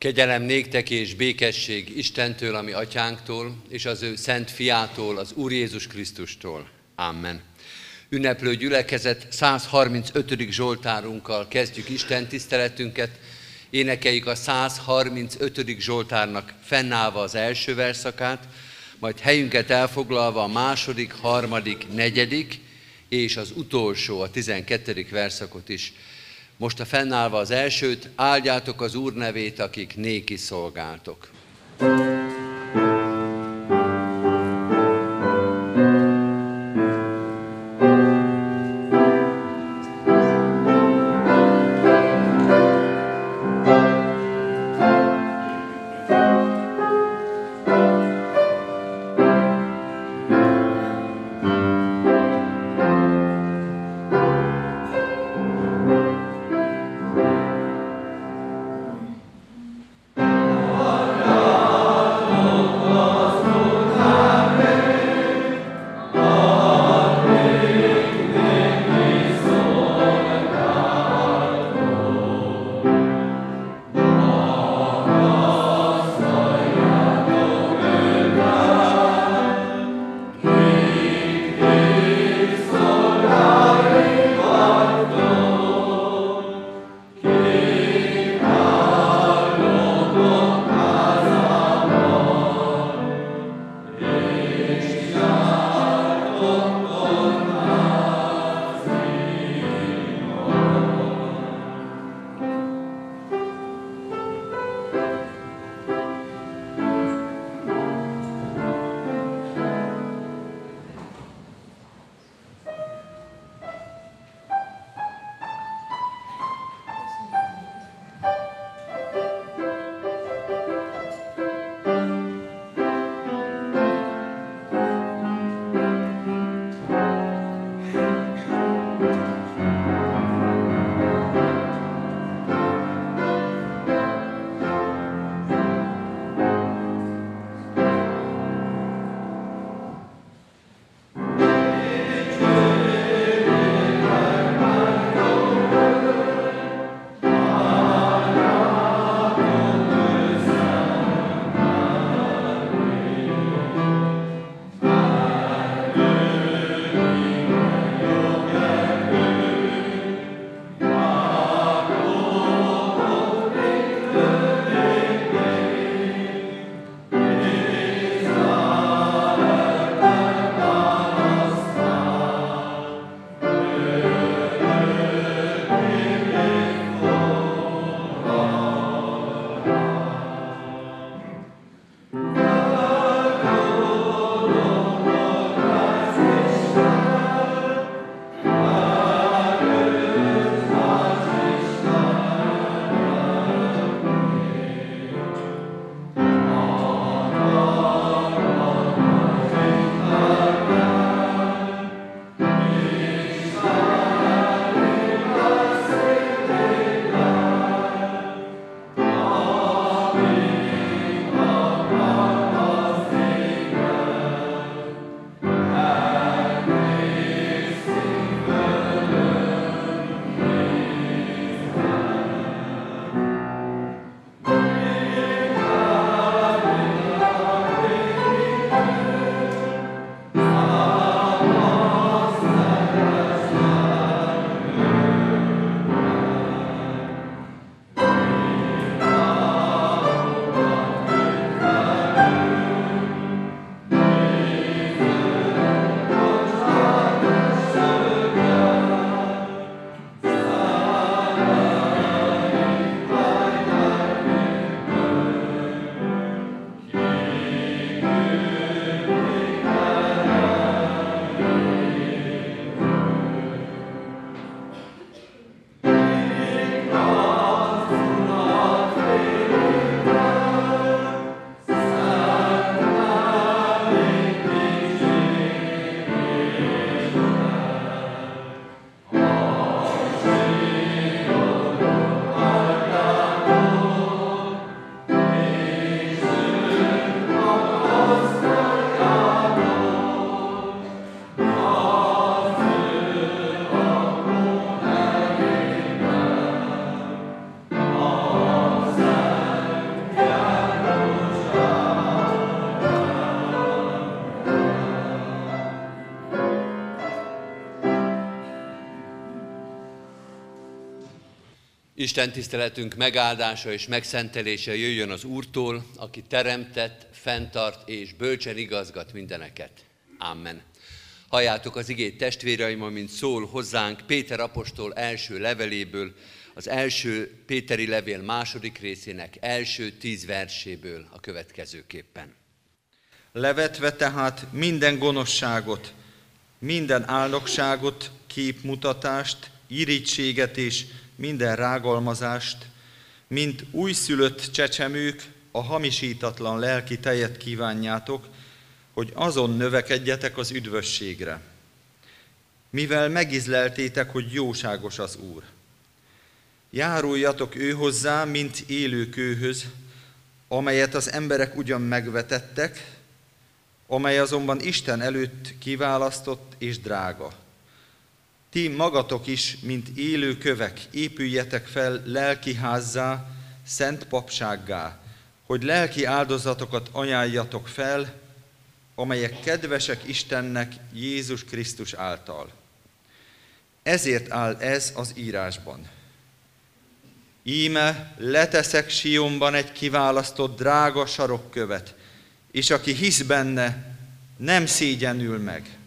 Kegyelem néktek és békesség Istentől, ami atyánktól, és az ő szent fiától, az Úr Jézus Krisztustól. Amen. Ünneplő gyülekezet 135. Zsoltárunkkal kezdjük Isten tiszteletünket. Énekeljük a 135. Zsoltárnak fennállva az első verszakát, majd helyünket elfoglalva a második, harmadik, negyedik és az utolsó, a 12. verszakot is most a fennállva az elsőt, áldjátok az Úr nevét, akik néki szolgáltok. Isten tiszteletünk megáldása és megszentelése jöjjön az Úrtól, aki teremtett, fenntart és bölcsen igazgat mindeneket. Amen. Halljátok az igét testvéreim, amint szól hozzánk Péter apostol első leveléből, az első Péteri levél második részének első tíz verséből a következőképpen. Levetve tehát minden gonoszságot, minden áldogságot, képmutatást, irítséget és minden rágalmazást, mint újszülött csecsemők, a hamisítatlan lelki tejet kívánjátok, hogy azon növekedjetek az üdvösségre. Mivel megizleltétek, hogy jóságos az Úr. Járuljatok ő hozzá, mint élő kőhöz, amelyet az emberek ugyan megvetettek, amely azonban Isten előtt kiválasztott és drága. Ti magatok is, mint élő kövek, épüljetek fel lelki házzá, szent papsággá, hogy lelki áldozatokat ajánljatok fel, amelyek kedvesek Istennek Jézus Krisztus által. Ezért áll ez az írásban. Íme leteszek Sionban egy kiválasztott drága sarokkövet, és aki hisz benne, nem szégyenül meg.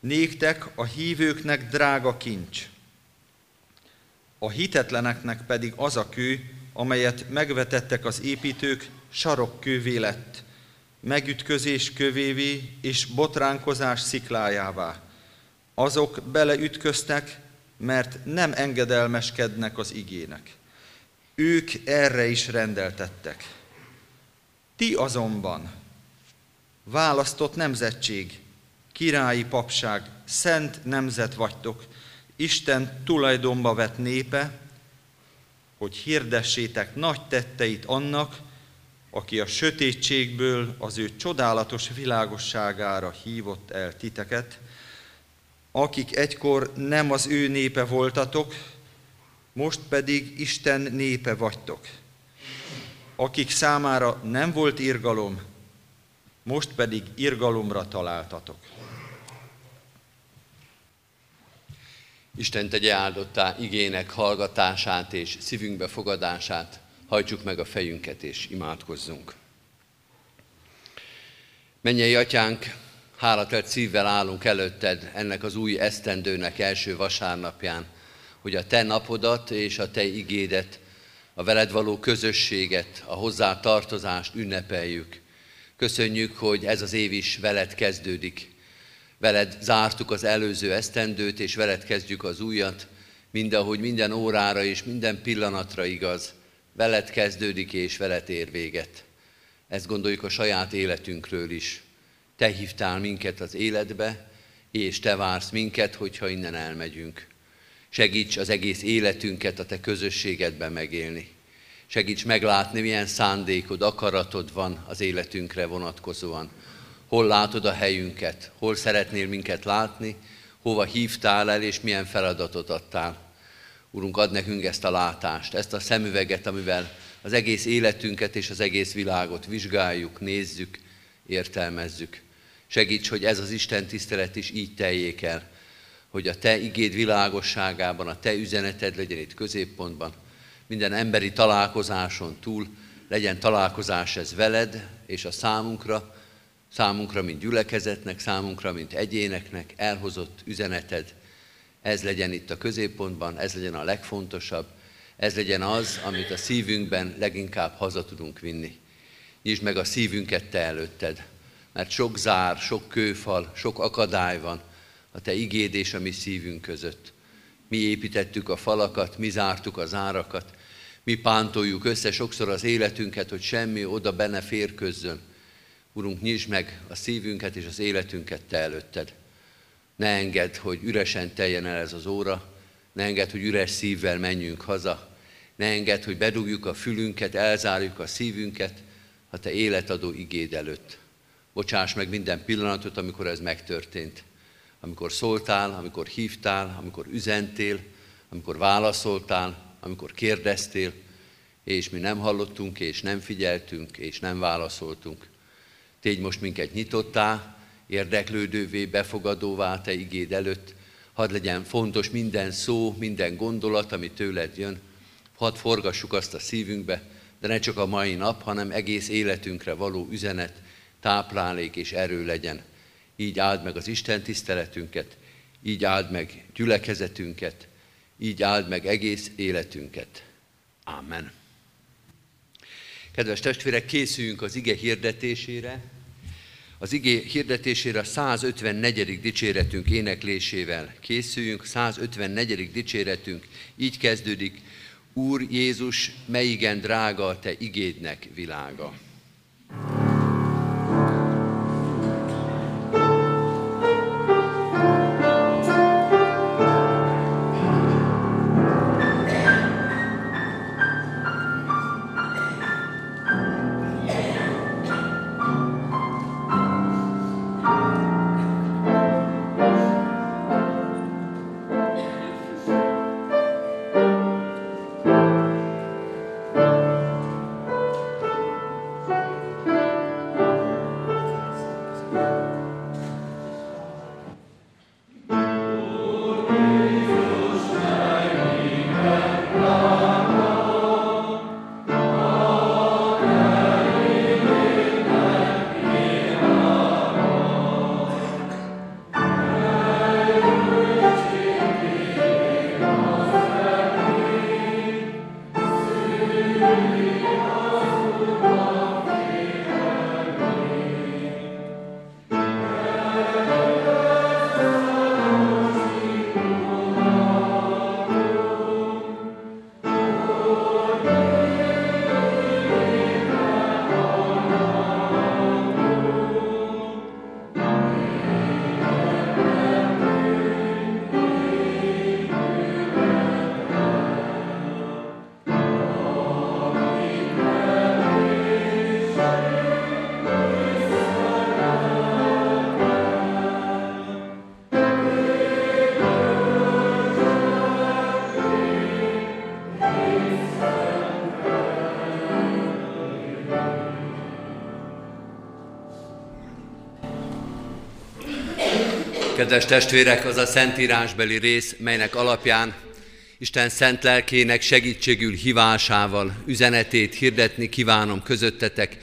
Néktek a hívőknek drága kincs, a hitetleneknek pedig az a kő, amelyet megvetettek az építők, sarokkővé lett, megütközés kövévé és botránkozás sziklájává. Azok beleütköztek, mert nem engedelmeskednek az igének. Ők erre is rendeltettek. Ti azonban választott nemzetség, királyi papság, szent nemzet vagytok, Isten tulajdonba vett népe, hogy hirdessétek nagy tetteit annak, aki a sötétségből az ő csodálatos világosságára hívott el titeket, akik egykor nem az ő népe voltatok, most pedig Isten népe vagytok. Akik számára nem volt irgalom, most pedig irgalomra találtatok. Isten tegye áldottá igének hallgatását és szívünkbe fogadását, hajtsuk meg a fejünket és imádkozzunk. Mennyei atyánk, hálatelt szívvel állunk előtted ennek az új esztendőnek első vasárnapján, hogy a te napodat és a te igédet, a veled való közösséget, a hozzá tartozást ünnepeljük. Köszönjük, hogy ez az év is veled kezdődik, Veled zártuk az előző esztendőt, és veled kezdjük az újat, mindahogy minden órára és minden pillanatra igaz. Veled kezdődik és veled ér véget. Ezt gondoljuk a saját életünkről is. Te hívtál minket az életbe, és Te vársz minket, hogyha innen elmegyünk. Segíts az egész életünket a Te közösségedben megélni. Segíts meglátni, milyen szándékod, akaratod van az életünkre vonatkozóan hol látod a helyünket, hol szeretnél minket látni, hova hívtál el, és milyen feladatot adtál. Urunk, ad nekünk ezt a látást, ezt a szemüveget, amivel az egész életünket és az egész világot vizsgáljuk, nézzük, értelmezzük. Segíts, hogy ez az Isten tisztelet is így teljék el, hogy a Te igéd világosságában, a Te üzeneted legyen itt középpontban, minden emberi találkozáson túl legyen találkozás ez veled és a számunkra, számunkra, mint gyülekezetnek, számunkra, mint egyéneknek elhozott üzeneted. Ez legyen itt a középpontban, ez legyen a legfontosabb, ez legyen az, amit a szívünkben leginkább haza tudunk vinni. Nyisd meg a szívünket te előtted, mert sok zár, sok kőfal, sok akadály van a te igéd és a mi szívünk között. Mi építettük a falakat, mi zártuk a zárakat, mi pántoljuk össze sokszor az életünket, hogy semmi oda benne férközzön. Urunk, nyisd meg a szívünket és az életünket Te előtted. Ne engedd, hogy üresen teljen el ez az óra, ne engedd, hogy üres szívvel menjünk haza, ne engedd, hogy bedugjuk a fülünket, elzárjuk a szívünket a Te életadó igéd előtt. Bocsáss meg minden pillanatot, amikor ez megtörtént. Amikor szóltál, amikor hívtál, amikor üzentél, amikor válaszoltál, amikor kérdeztél, és mi nem hallottunk, és nem figyeltünk, és nem válaszoltunk. Tégy most minket nyitottá, érdeklődővé, befogadóvá Te igéd előtt, hadd legyen fontos minden szó, minden gondolat, ami tőled jön, hadd forgassuk azt a szívünkbe, de ne csak a mai nap, hanem egész életünkre való üzenet, táplálék és erő legyen. Így áld meg az Isten tiszteletünket, így áld meg gyülekezetünket, így áld meg egész életünket. Amen. Kedves testvérek, készüljünk az ige hirdetésére. Az ige hirdetésére a 154. dicséretünk éneklésével készüljünk. 154. dicséretünk így kezdődik. Úr Jézus, melyigen drága a Te igédnek világa. Kedves testvérek, az a szentírásbeli rész, melynek alapján Isten szent lelkének segítségül hívásával üzenetét hirdetni kívánom közöttetek,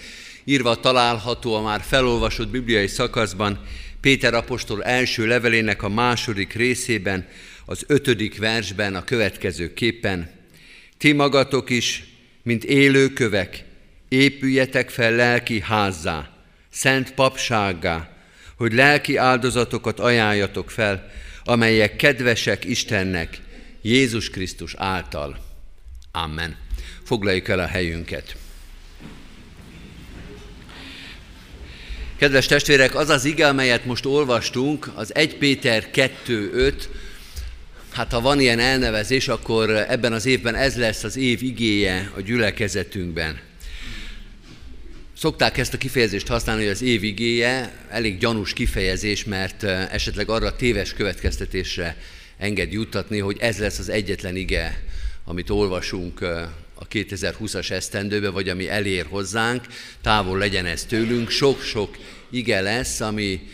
írva található a már felolvasott bibliai szakaszban, Péter apostol első levelének a második részében, az ötödik versben a következő képen. Ti magatok is, mint élőkövek, épüljetek fel lelki házzá, szent papsággá, hogy lelki áldozatokat ajánljatok fel, amelyek kedvesek Istennek Jézus Krisztus által. Amen. Foglaljuk el a helyünket. Kedves testvérek, az az ige, amelyet most olvastunk, az 1 Péter 2.5, hát ha van ilyen elnevezés, akkor ebben az évben ez lesz az év igéje a gyülekezetünkben. Szokták ezt a kifejezést használni, hogy az év igéje elég gyanús kifejezés, mert esetleg arra téves következtetésre enged juttatni, hogy ez lesz az egyetlen ige, amit olvasunk a 2020-as esztendőbe, vagy ami elér hozzánk, távol legyen ez tőlünk. Sok-sok ige lesz, ami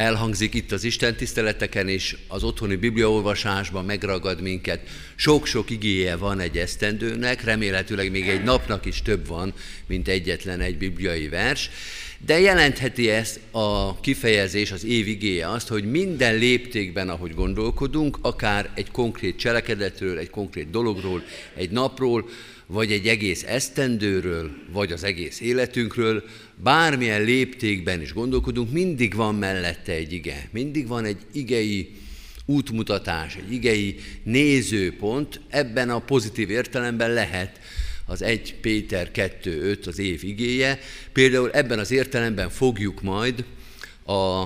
elhangzik itt az Isten tiszteleteken, és az otthoni bibliaolvasásban megragad minket. Sok-sok igéje van egy esztendőnek, remélhetőleg még egy napnak is több van, mint egyetlen egy bibliai vers, de jelentheti ezt a kifejezés, az év igéje azt, hogy minden léptékben, ahogy gondolkodunk, akár egy konkrét cselekedetről, egy konkrét dologról, egy napról, vagy egy egész esztendőről, vagy az egész életünkről, bármilyen léptékben is gondolkodunk, mindig van mellette egy ige. Mindig van egy igei útmutatás, egy igei nézőpont, ebben a pozitív értelemben lehet az 1 Péter 2.5 az év igéje. Például ebben az értelemben fogjuk majd a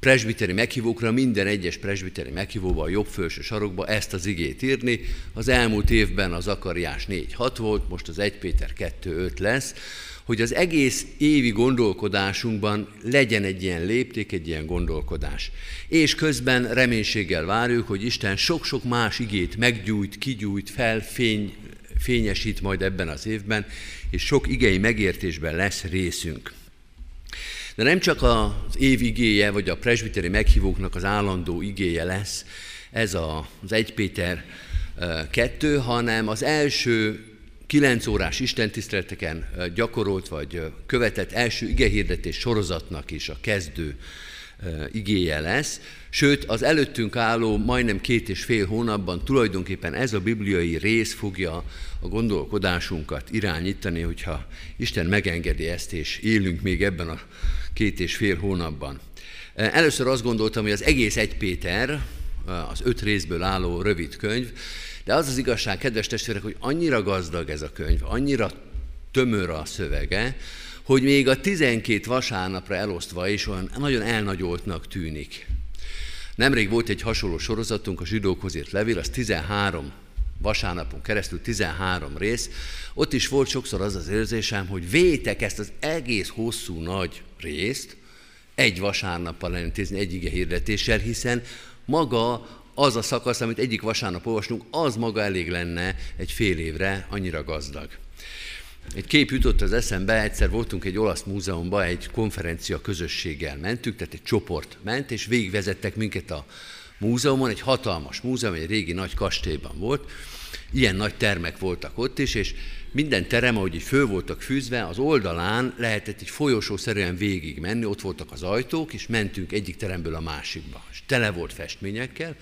presbiteri meghívókra, minden egyes presbiteri meghívóba a jobb felső sarokba ezt az igét írni. Az elmúlt évben az Akariás 4-6 volt, most az 1 Péter 2-5 lesz, hogy az egész évi gondolkodásunkban legyen egy ilyen lépték, egy ilyen gondolkodás. És közben reménységgel várjuk, hogy Isten sok-sok más igét meggyújt, kigyújt, fel, fény, fényesít majd ebben az évben, és sok igei megértésben lesz részünk. De nem csak az év igéje, vagy a presbiteri meghívóknak az állandó igéje lesz, ez az 1 Péter 2, hanem az első kilenc órás istentiszteleteken gyakorolt vagy követett első igehirdetés sorozatnak is a kezdő igéje lesz. Sőt, az előttünk álló majdnem két és fél hónapban tulajdonképpen ez a bibliai rész fogja a gondolkodásunkat irányítani, hogyha Isten megengedi ezt, és élünk még ebben a két és fél hónapban. Először azt gondoltam, hogy az egész egy Péter, az öt részből álló rövid könyv, de az az igazság, kedves testvérek, hogy annyira gazdag ez a könyv, annyira tömör a szövege, hogy még a 12 vasárnapra elosztva is olyan nagyon elnagyoltnak tűnik. Nemrég volt egy hasonló sorozatunk, a zsidókhoz írt levél, az 13 vasárnapon keresztül 13 rész, ott is volt sokszor az az érzésem, hogy vétek ezt az egész hosszú nagy részt egy vasárnappal elintézni, egy ige hirdetéssel, hiszen maga az a szakasz, amit egyik vasárnap olvasnunk, az maga elég lenne egy fél évre, annyira gazdag. Egy kép jutott az eszembe, egyszer voltunk egy olasz múzeumban, egy konferencia közösséggel mentünk, tehát egy csoport ment, és végigvezettek minket a múzeumon, egy hatalmas múzeum, egy régi nagy kastélyban volt, ilyen nagy termek voltak ott is, és minden terem, ahogy így föl voltak fűzve, az oldalán lehetett egy folyosószerűen végig menni, ott voltak az ajtók, és mentünk egyik teremből a másikba. És tele volt festményekkel,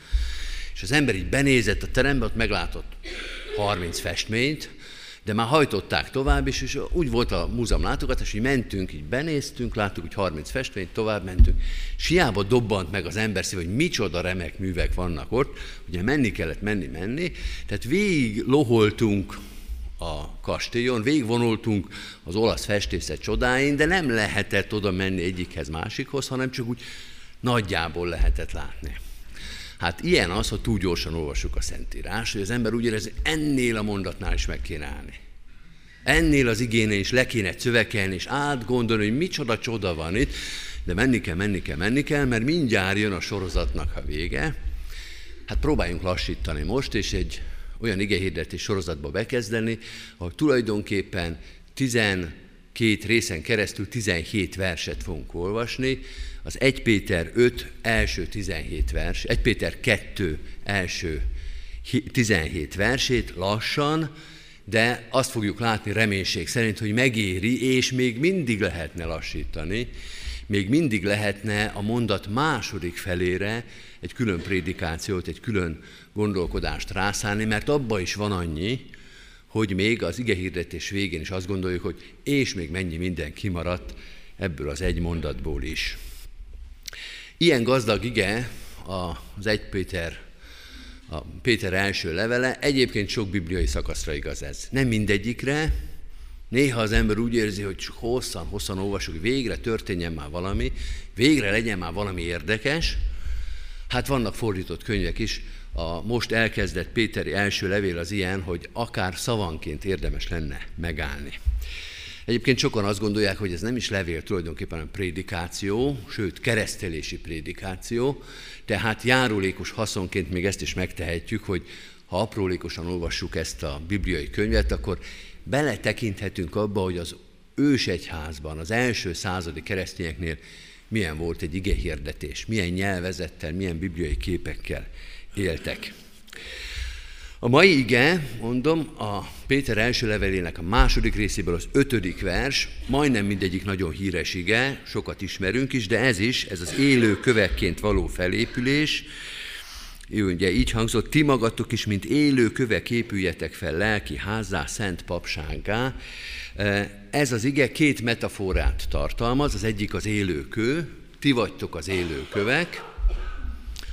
és az ember így benézett a terembe, ott meglátott 30 festményt, de már hajtották tovább, és, és úgy volt a múzeum látogatás, hogy mentünk, így benéztünk, láttuk, hogy 30 festményt, tovább mentünk, és hiába dobbant meg az ember szív, hogy micsoda remek művek vannak ott, ugye menni kellett, menni, menni, tehát végig loholtunk a kastélyon, végigvonultunk az olasz festészet csodáin, de nem lehetett oda menni egyikhez másikhoz, hanem csak úgy nagyjából lehetett látni. Hát ilyen az, ha túl gyorsan olvassuk a Szentírás, hogy az ember úgy érzi, ennél a mondatnál is meg kéne állni. Ennél az igénél is le kéne szövekelni, és átgondolni, hogy micsoda csoda van itt, de menni kell, menni kell, menni kell, mert mindjárt jön a sorozatnak a vége. Hát próbáljunk lassítani most, és egy olyan igehirdetés sorozatba bekezdeni, ahol tulajdonképpen 12 részen keresztül 17 verset fogunk olvasni, az 1 Péter 5 első 17 vers, 1 Péter 2 első 17 versét lassan, de azt fogjuk látni reménység szerint, hogy megéri, és még mindig lehetne lassítani, még mindig lehetne a mondat második felére egy külön prédikációt, egy külön gondolkodást rászállni, mert abba is van annyi, hogy még az igehirdetés végén is azt gondoljuk, hogy és még mennyi minden kimaradt ebből az egy mondatból is. Ilyen gazdag ige az egy Péter, a Péter első levele, egyébként sok bibliai szakaszra igaz ez. Nem mindegyikre, néha az ember úgy érzi, hogy hosszan, hosszan olvasok, végre történjen már valami, végre legyen már valami érdekes. Hát vannak fordított könyvek is, a most elkezdett Péteri első levél az ilyen, hogy akár szavanként érdemes lenne megállni. Egyébként sokan azt gondolják, hogy ez nem is levél, tulajdonképpen a prédikáció, sőt keresztelési prédikáció, tehát járulékos haszonként még ezt is megtehetjük, hogy ha aprólékosan olvassuk ezt a bibliai könyvet, akkor beletekinthetünk abba, hogy az ősegyházban, az első századi keresztényeknél milyen volt egy igehirdetés, milyen nyelvezettel, milyen bibliai képekkel éltek. A mai ige, mondom, a Péter első levelének a második részéből az ötödik vers, majdnem mindegyik nagyon híres ige, sokat ismerünk is, de ez is, ez az élő kövekként való felépülés, ő ugye így hangzott, ti magatok is, mint élő kövek épüljetek fel lelki házzá, szent papságá. Ez az ige két metaforát tartalmaz, az egyik az élő kő, ti vagytok az élő kövek,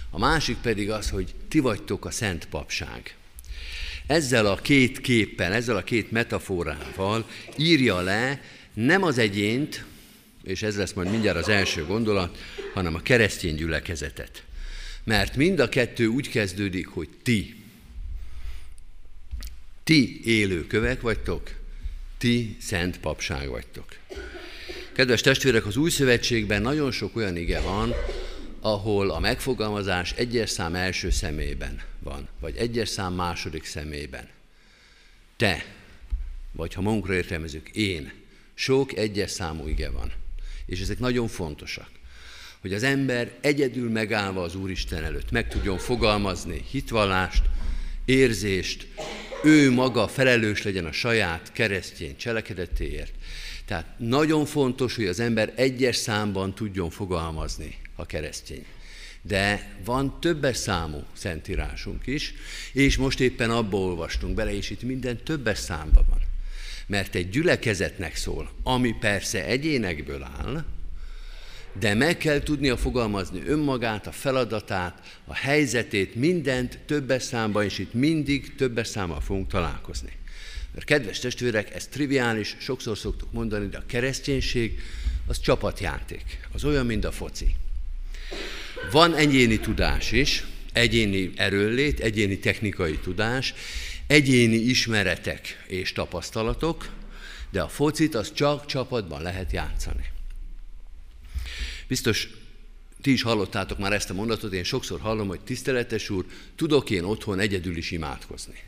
a másik pedig az, hogy ti vagytok a szent papság. Ezzel a két képpel, ezzel a két metaforával írja le nem az egyént, és ez lesz majd mindjárt az első gondolat, hanem a keresztény gyülekezetet. Mert mind a kettő úgy kezdődik, hogy ti. Ti élő kövek vagytok, ti szent papság vagytok. Kedves testvérek, az új szövetségben nagyon sok olyan ige van, ahol a megfogalmazás egyes szám első szemében van, vagy egyes szám második szemében. Te, vagy ha magunkra értelmezünk, én. Sok egyes számú ige van. És ezek nagyon fontosak. hogy az ember egyedül megállva az Úristen előtt meg tudjon fogalmazni hitvallást, érzést, ő maga felelős legyen a saját keresztény cselekedetéért. Tehát nagyon fontos, hogy az ember egyes számban tudjon fogalmazni a keresztény. De van többes számú szentírásunk is, és most éppen abba olvastunk bele, és itt minden többes számban van. Mert egy gyülekezetnek szól, ami persze egyénekből áll, de meg kell tudnia fogalmazni önmagát, a feladatát, a helyzetét, mindent többes számban, és itt mindig többes számmal fogunk találkozni. Mert kedves testvérek, ez triviális, sokszor szoktuk mondani, de a kereszténység az csapatjáték. Az olyan, mint a foci. Van egyéni tudás is, egyéni erőllét, egyéni technikai tudás, egyéni ismeretek és tapasztalatok, de a focit az csak csapatban lehet játszani. Biztos ti is hallottátok már ezt a mondatot, én sokszor hallom, hogy tiszteletes úr, tudok én otthon egyedül is imádkozni.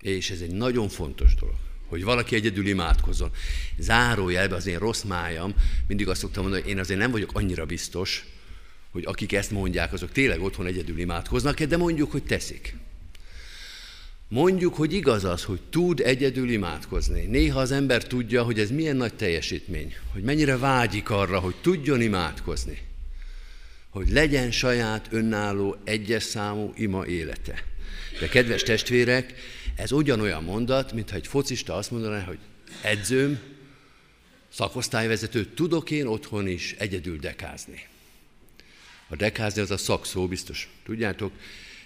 És ez egy nagyon fontos dolog, hogy valaki egyedül imádkozzon. Zárójelbe az én rossz májam, mindig azt szoktam mondani, hogy én azért nem vagyok annyira biztos, hogy akik ezt mondják, azok tényleg otthon egyedül imádkoznak, de mondjuk, hogy teszik. Mondjuk, hogy igaz az, hogy tud egyedül imádkozni. Néha az ember tudja, hogy ez milyen nagy teljesítmény, hogy mennyire vágyik arra, hogy tudjon imádkozni, hogy legyen saját önálló, egyes számú ima élete. De kedves testvérek, ez ugyanolyan mondat, mintha egy focista azt mondaná, hogy edzőm, szakosztályvezető, tudok én otthon is egyedül dekázni. A dekázni az a szakszó, biztos tudjátok,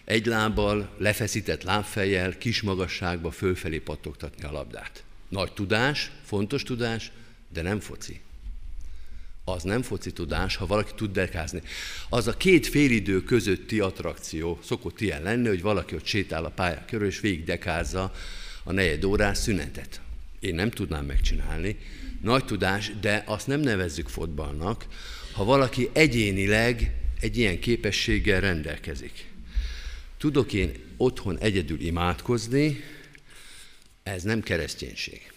egy lábbal, lefeszített lábfejjel, kis magasságba fölfelé pattogtatni a labdát. Nagy tudás, fontos tudás, de nem foci. Az nem foci tudás, ha valaki tud dekázni. Az a két félidő közötti attrakció szokott ilyen lenni, hogy valaki ott sétál a pályák körül, és végig dekázza a negyed órás szünetet. Én nem tudnám megcsinálni. Nagy tudás, de azt nem nevezzük fotballnak, ha valaki egyénileg egy ilyen képességgel rendelkezik. Tudok én otthon egyedül imádkozni, ez nem kereszténység.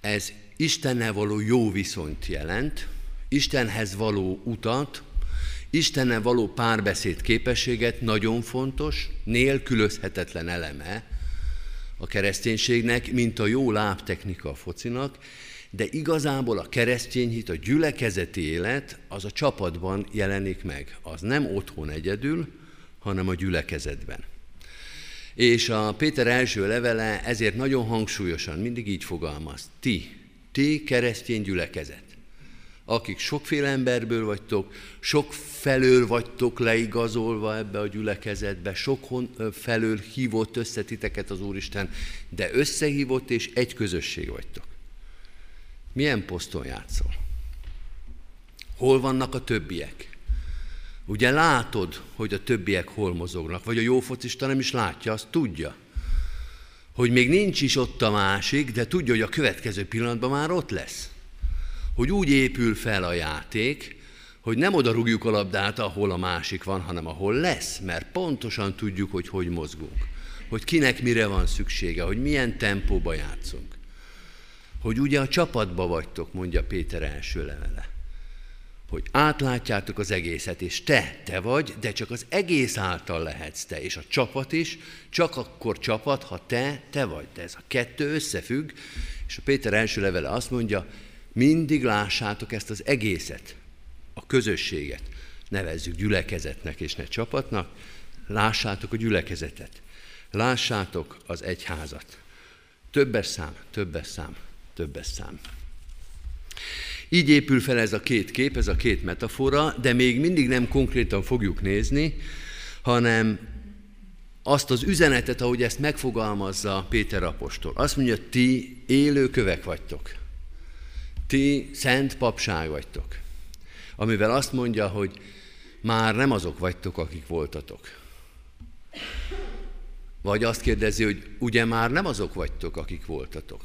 Ez Istennel való jó viszonyt jelent, Istenhez való utat, Istennel való párbeszéd képességet nagyon fontos, nélkülözhetetlen eleme a kereszténységnek, mint a jó lábtechnika a focinak, de igazából a keresztény hit, a gyülekezeti élet az a csapatban jelenik meg. Az nem otthon egyedül, hanem a gyülekezetben. És a Péter első levele ezért nagyon hangsúlyosan mindig így fogalmaz. Ti, ti keresztény gyülekezet, akik sokféle emberből vagytok, sok felől vagytok leigazolva ebbe a gyülekezetbe, sok felől hívott össze titeket az Úristen, de összehívott és egy közösség vagytok. Milyen poszton játszol? Hol vannak a többiek? Ugye látod, hogy a többiek hol mozognak, vagy a jó focista nem is látja, azt tudja. Hogy még nincs is ott a másik, de tudja, hogy a következő pillanatban már ott lesz. Hogy úgy épül fel a játék, hogy nem oda rúgjuk a labdát, ahol a másik van, hanem ahol lesz, mert pontosan tudjuk, hogy hogy mozgunk. Hogy kinek mire van szüksége, hogy milyen tempóba játszunk. Hogy ugye a csapatba vagytok, mondja Péter első levele hogy átlátjátok az egészet, és te, te vagy, de csak az egész által lehetsz te, és a csapat is, csak akkor csapat, ha te, te vagy. De ez a kettő összefügg, és a Péter első levele azt mondja, mindig lássátok ezt az egészet, a közösséget. Nevezzük gyülekezetnek és ne csapatnak, lássátok a gyülekezetet. Lássátok az egyházat. Többes szám, többes szám, többes szám. Így épül fel ez a két kép, ez a két metafora, de még mindig nem konkrétan fogjuk nézni, hanem azt az üzenetet, ahogy ezt megfogalmazza Péter apostol. Azt mondja, ti élő kövek vagytok. Ti szent papság vagytok. Amivel azt mondja, hogy már nem azok vagytok, akik voltatok. Vagy azt kérdezi, hogy ugye már nem azok vagytok, akik voltatok.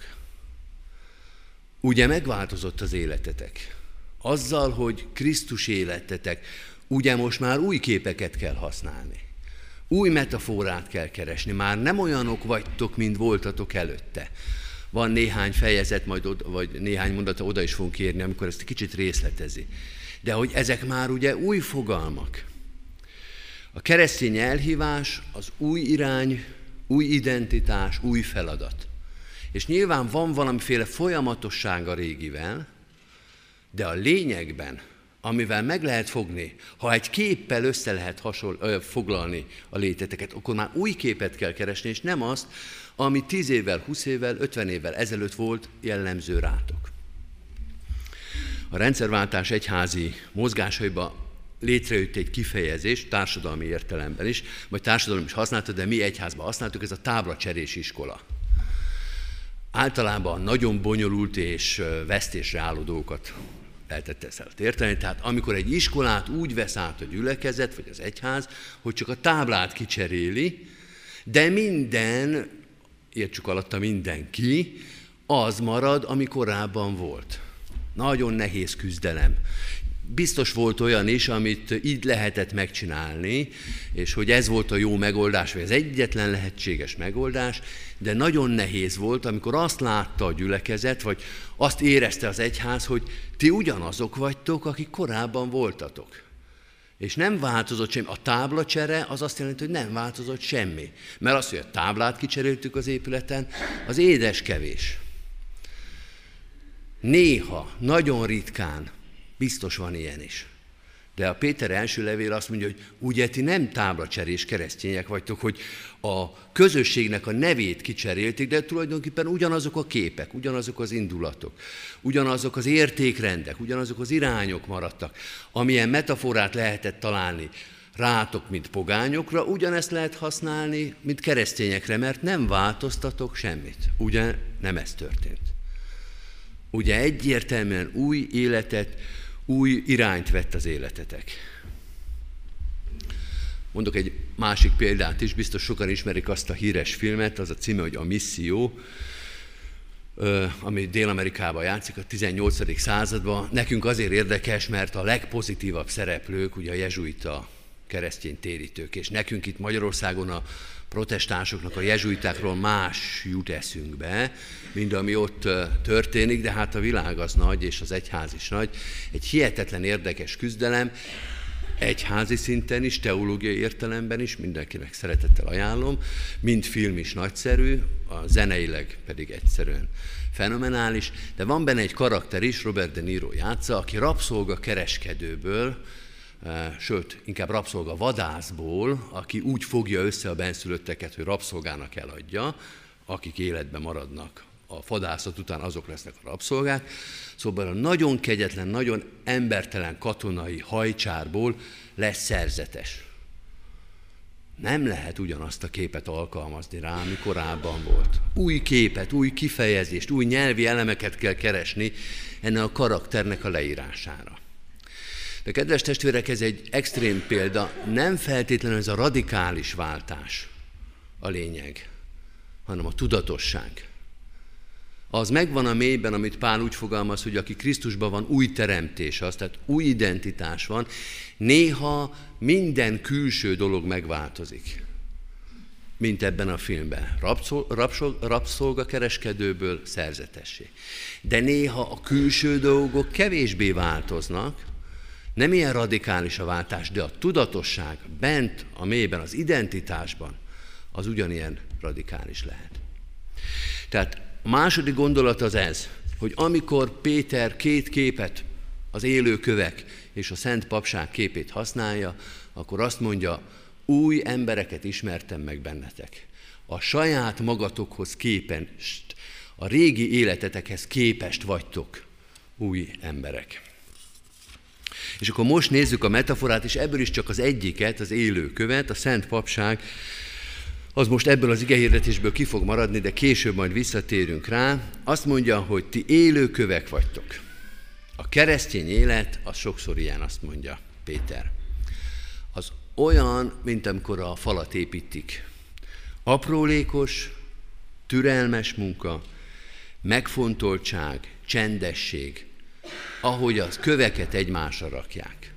Ugye megváltozott az életetek? Azzal, hogy Krisztus életetek, ugye most már új képeket kell használni. Új metaforát kell keresni, már nem olyanok vagytok, mint voltatok előtte. Van néhány fejezet, majd oda, vagy néhány mondata oda is fogunk kérni, amikor ezt kicsit részletezi. De hogy ezek már ugye új fogalmak. A keresztény elhívás az új irány, új identitás, új feladat. És nyilván van valamiféle folyamatosság a régivel, de a lényegben, amivel meg lehet fogni, ha egy képpel össze lehet hasonl- ö, foglalni a léteteket, akkor már új képet kell keresni, és nem azt, ami 10 évvel, 20 évvel, 50 évvel ezelőtt volt jellemző rátok. A rendszerváltás egyházi mozgásaiba létrejött egy kifejezés, társadalmi értelemben is, vagy társadalom is használta, de mi egyházban használtuk, ez a táblacserés iskola. Általában nagyon bonyolult és vesztésre álló dolgokat lehetett ezt érteni. Tehát amikor egy iskolát úgy vesz át a gyülekezet, vagy az egyház, hogy csak a táblát kicseréli, de minden, értsük alatta mindenki, az marad, ami korábban volt. Nagyon nehéz küzdelem biztos volt olyan is, amit így lehetett megcsinálni, és hogy ez volt a jó megoldás, vagy az egyetlen lehetséges megoldás, de nagyon nehéz volt, amikor azt látta a gyülekezet, vagy azt érezte az egyház, hogy ti ugyanazok vagytok, akik korábban voltatok. És nem változott semmi. A táblacsere az azt jelenti, hogy nem változott semmi. Mert az, hogy a táblát kicseréltük az épületen, az édes kevés. Néha, nagyon ritkán Biztos van ilyen is. De a Péter első levél azt mondja, hogy ugye ti nem táblacserés keresztények vagytok, hogy a közösségnek a nevét kicserélték, de tulajdonképpen ugyanazok a képek, ugyanazok az indulatok, ugyanazok az értékrendek, ugyanazok az irányok maradtak. Amilyen metaforát lehetett találni rátok, mint pogányokra, ugyanezt lehet használni, mint keresztényekre, mert nem változtatok semmit. Ugye nem ez történt. Ugye egyértelműen új életet, új irányt vett az életetek. Mondok egy másik példát is, biztos sokan ismerik azt a híres filmet, az a címe, hogy A Misszió, ami Dél-Amerikában játszik a 18. században. Nekünk azért érdekes, mert a legpozitívabb szereplők ugye a jezsuita keresztény térítők, és nekünk itt Magyarországon a protestánsoknak, a jezsuitákról más jut eszünkbe, mint ami ott történik, de hát a világ az nagy, és az egyház is nagy. Egy hihetetlen érdekes küzdelem, egyházi szinten is, teológiai értelemben is, mindenkinek szeretettel ajánlom, mind film is nagyszerű, a zeneileg pedig egyszerűen fenomenális, de van benne egy karakter is, Robert De Niro játsza, aki rabszolga kereskedőből, sőt, inkább rabszolga vadászból, aki úgy fogja össze a benszülötteket, hogy rabszolgának eladja, akik életben maradnak a fadászat után azok lesznek a rabszolgák. Szóval a nagyon kegyetlen, nagyon embertelen katonai hajcsárból lesz szerzetes. Nem lehet ugyanazt a képet alkalmazni rá, ami korábban volt. Új képet, új kifejezést, új nyelvi elemeket kell keresni ennek a karakternek a leírására. De kedves testvérek, ez egy extrém példa, nem feltétlenül ez a radikális váltás a lényeg, hanem a tudatosság. Az megvan a mélyben, amit Pál úgy fogalmaz, hogy aki Krisztusban van, új teremtés az, tehát új identitás van. Néha minden külső dolog megváltozik, mint ebben a filmben. Rabszolgakereskedőből szerzetessé. De néha a külső dolgok kevésbé változnak, nem ilyen radikális a váltás, de a tudatosság bent a mélyben, az identitásban, az ugyanilyen radikális lehet. Tehát a második gondolat az ez, hogy amikor Péter két képet, az élő kövek és a Szent Papság képét használja, akkor azt mondja, új embereket ismertem meg bennetek. A saját magatokhoz képest, a régi életetekhez képest vagytok új emberek. És akkor most nézzük a metaforát, és ebből is csak az egyiket, az élő követ, a Szent Papság, az most ebből az igehirdetésből ki fog maradni, de később majd visszatérünk rá. Azt mondja, hogy ti élő kövek vagytok. A keresztény élet, az sokszor ilyen, azt mondja Péter. Az olyan, mint amikor a falat építik. Aprólékos, türelmes munka, megfontoltság, csendesség, ahogy az köveket egymásra rakják.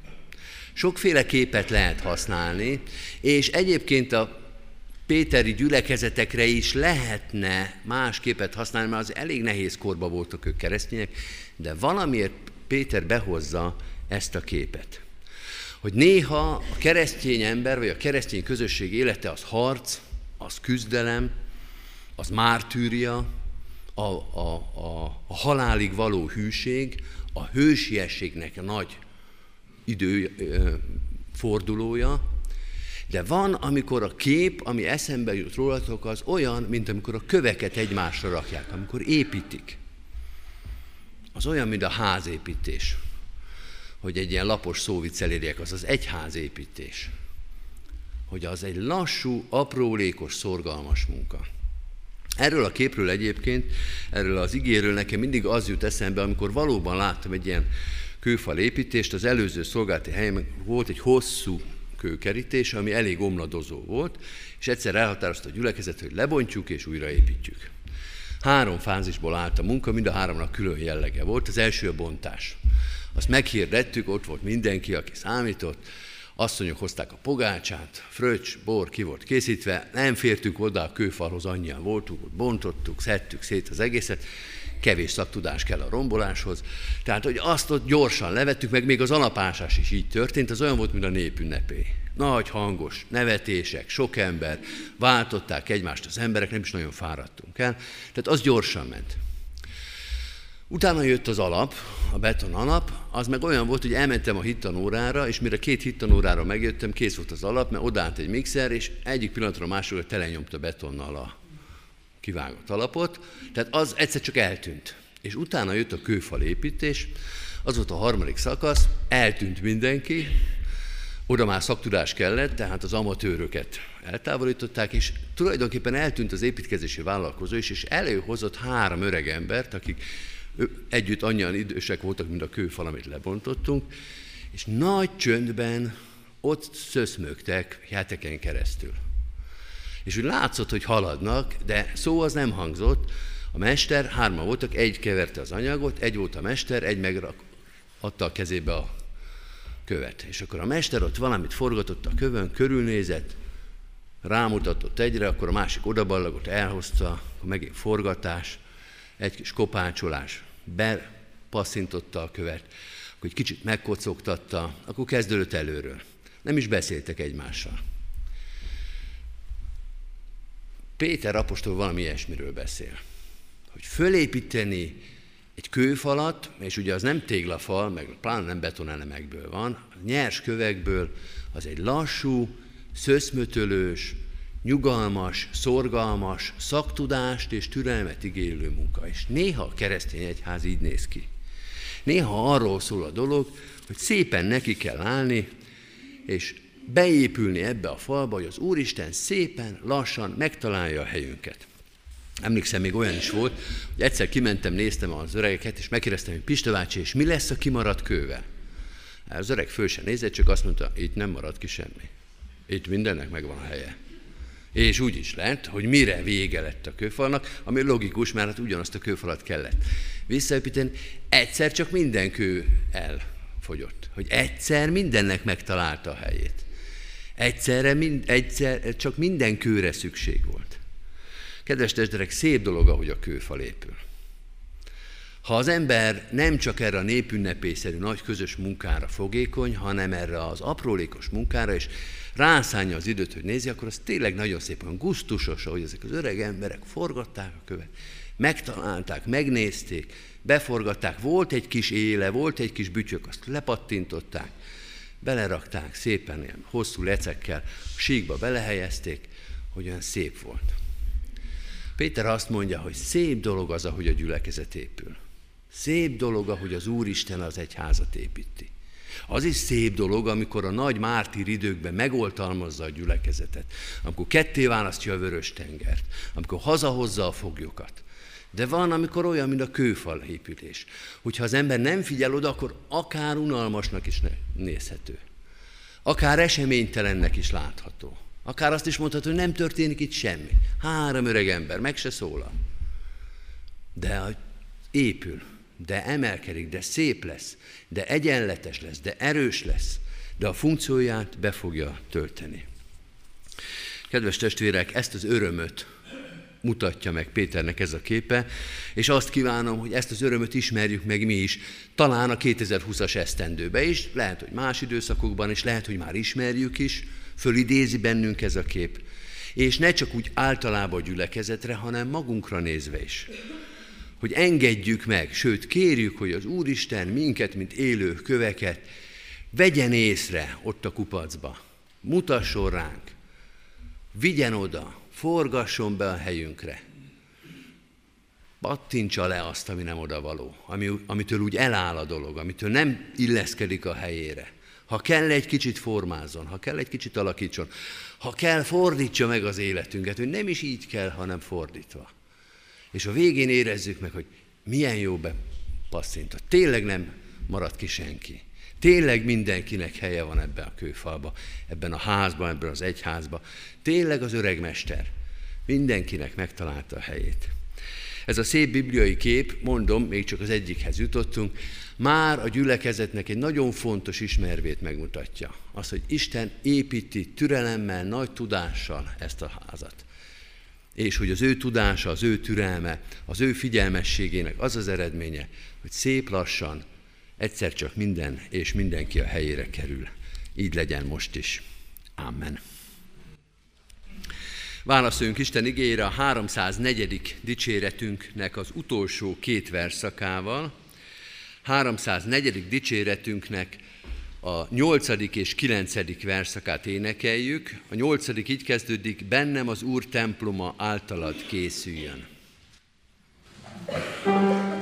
Sokféle képet lehet használni, és egyébként a péteri gyülekezetekre is lehetne más képet használni, mert az elég nehéz korba voltak ők keresztények, de valamiért Péter behozza ezt a képet. Hogy néha a keresztény ember, vagy a keresztény közösség élete az harc, az küzdelem, az mártűria, a, a, a, a halálig való hűség, a hősiességnek nagy idő fordulója, de van, amikor a kép, ami eszembe jut rólatok, az olyan, mint amikor a köveket egymásra rakják, amikor építik. Az olyan, mint a házépítés. Hogy egy ilyen lapos szóviccel érjek, az az egyházépítés. Hogy az egy lassú, aprólékos, szorgalmas munka. Erről a képről egyébként, erről az igéről nekem mindig az jut eszembe, amikor valóban láttam egy ilyen kőfal építést, az előző szolgálati helyen volt egy hosszú kőkerítés, ami elég omladozó volt, és egyszer elhatározta a gyülekezet, hogy lebontjuk és újraépítjük. Három fázisból állt a munka, mind a háromnak külön jellege volt. Az első a bontás. Azt meghirdettük, ott volt mindenki, aki számított, asszonyok hozták a pogácsát, fröccs, bor ki volt készítve, nem fértünk oda a kőfalhoz, annyian voltunk, ott bontottuk, szedtük szét az egészet, kevés szaktudás kell a romboláshoz. Tehát, hogy azt ott gyorsan levettük, meg még az alapásás is így történt, az olyan volt, mint a népünnepé. Nagy hangos nevetések, sok ember, váltották egymást az emberek, nem is nagyon fáradtunk el. Tehát az gyorsan ment. Utána jött az alap, a beton alap, az meg olyan volt, hogy elmentem a hittanórára, és mire két hittanórára megjöttem, kész volt az alap, mert odállt egy mixer, és egyik pillanatra másikra telenyomta betonnal a kivágott alapot, tehát az egyszer csak eltűnt. És utána jött a kőfal építés, az volt a harmadik szakasz, eltűnt mindenki, oda már szaktudás kellett, tehát az amatőröket eltávolították, és tulajdonképpen eltűnt az építkezési vállalkozó is, és előhozott három öreg embert, akik együtt annyian idősek voltak, mint a kőfal, amit lebontottunk, és nagy csöndben ott szöszmögtek heteken keresztül. És úgy látszott, hogy haladnak, de szó az nem hangzott. A mester, hárma voltak, egy keverte az anyagot, egy volt a mester, egy meg adta a kezébe a követ. És akkor a mester ott valamit forgatott a kövön, körülnézett, rámutatott egyre, akkor a másik odaballagott, elhozta, akkor megint forgatás, egy kis kopácsolás, bepasszintotta a követ, akkor egy kicsit megkocogtatta, akkor kezdődött előről. Nem is beszéltek egymással. Péter apostol valami ilyesmiről beszél. Hogy fölépíteni egy kőfalat, és ugye az nem téglafal, meg pláne nem betonelemekből van, nyers kövekből, az egy lassú, szöszmötölős, nyugalmas, szorgalmas, szaktudást és türelmet igénylő munka. És néha a keresztény egyház így néz ki. Néha arról szól a dolog, hogy szépen neki kell állni, és beépülni ebbe a falba, hogy az Úristen szépen, lassan megtalálja a helyünket. Emlékszem, még olyan is volt, hogy egyszer kimentem, néztem az öregeket, és megkérdeztem, hogy Pista bácsi, és mi lesz a kimaradt kővel? Az öreg föl sem nézett, csak azt mondta, itt nem marad ki semmi. Itt mindennek megvan a helye. És úgy is lett, hogy mire vége lett a kőfalnak, ami logikus, mert hát ugyanazt a kőfalat kellett visszaépíteni, egyszer csak minden kő elfogyott. Hogy egyszer mindennek megtalálta a helyét. Egyszerre, mind, egyszer, csak minden kőre szükség volt. Kedves testvérek, szép dolog, ahogy a kőfal épül. Ha az ember nem csak erre a népünnepészerű nagy közös munkára fogékony, hanem erre az aprólékos munkára, és rászánja az időt, hogy nézi, akkor az tényleg nagyon szépen gusztusos, ahogy ezek az öreg emberek forgatták a követ, megtalálták, megnézték, beforgatták, volt egy kis éle, volt egy kis bütyök, azt lepattintották, belerakták szépen ilyen hosszú lecekkel, síkba belehelyezték, hogy olyan szép volt. Péter azt mondja, hogy szép dolog az, ahogy a gyülekezet épül. Szép dolog, ahogy az Úristen az egyházat építi. Az is szép dolog, amikor a nagy mártír időkben megoltalmazza a gyülekezetet, amikor ketté választja a vörös tengert, amikor hazahozza a foglyokat. De van, amikor olyan, mint a kőfal építés. Hogyha az ember nem figyel oda, akkor akár unalmasnak is nézhető. Akár eseménytelennek is látható. Akár azt is mondható, hogy nem történik itt semmi. Három öreg ember, meg se szólal. De épül, de emelkedik, de szép lesz, de egyenletes lesz, de erős lesz, de a funkcióját be fogja tölteni. Kedves testvérek, ezt az örömöt mutatja meg Péternek ez a képe, és azt kívánom, hogy ezt az örömöt ismerjük meg mi is, talán a 2020-as esztendőbe is, lehet, hogy más időszakokban is, lehet, hogy már ismerjük is, fölidézi bennünk ez a kép. És ne csak úgy általában gyülekezetre, hanem magunkra nézve is. Hogy engedjük meg, sőt kérjük, hogy az Úristen minket, mint élő köveket, vegyen észre ott a kupacba, mutasson ránk, vigyen oda, forgasson be a helyünkre. Pattintsa le azt, ami nem oda való, ami, amitől úgy eláll a dolog, amitől nem illeszkedik a helyére. Ha kell egy kicsit formázzon, ha kell egy kicsit alakítson, ha kell fordítsa meg az életünket, hogy nem is így kell, hanem fordítva. És a végén érezzük meg, hogy milyen jó bepasszinta. Tényleg nem marad ki senki. Tényleg mindenkinek helye van ebben a kőfalba, ebben a házban, ebben az egyházban. Tényleg az öreg mester mindenkinek megtalálta a helyét. Ez a szép bibliai kép, mondom, még csak az egyikhez jutottunk, már a gyülekezetnek egy nagyon fontos ismervét megmutatja. Az, hogy Isten építi türelemmel, nagy tudással ezt a házat. És hogy az ő tudása, az ő türelme, az ő figyelmességének az az eredménye, hogy szép lassan, egyszer csak minden és mindenki a helyére kerül. Így legyen most is. Amen. Válaszoljunk Isten igényére a 304. dicséretünknek az utolsó két verszakával. 304. dicséretünknek a 8. és 9. verszakát énekeljük. A 8. így kezdődik, bennem az Úr temploma általad készüljön. thank you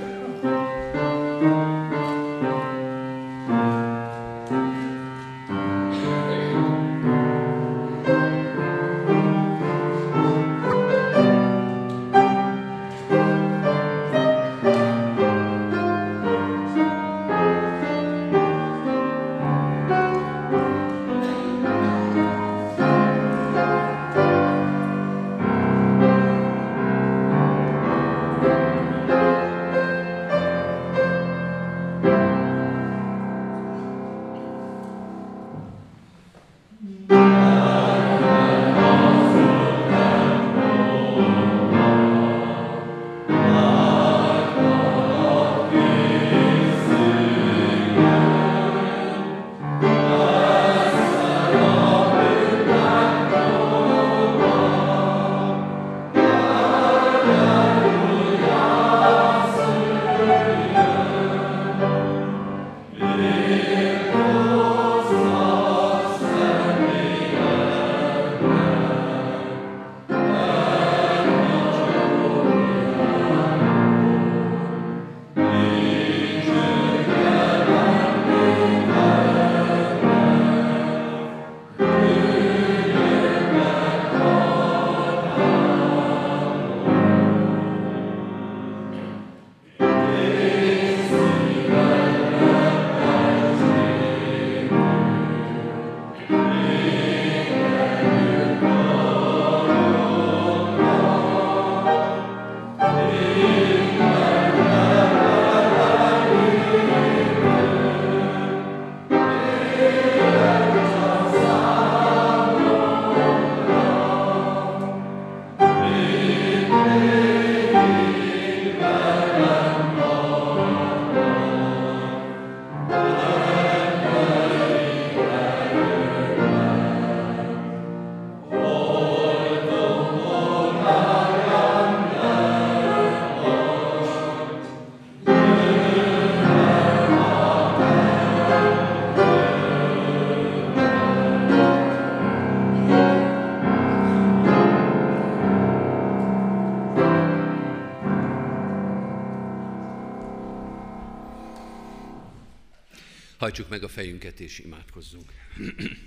Hajtsuk meg a fejünket és imádkozzunk.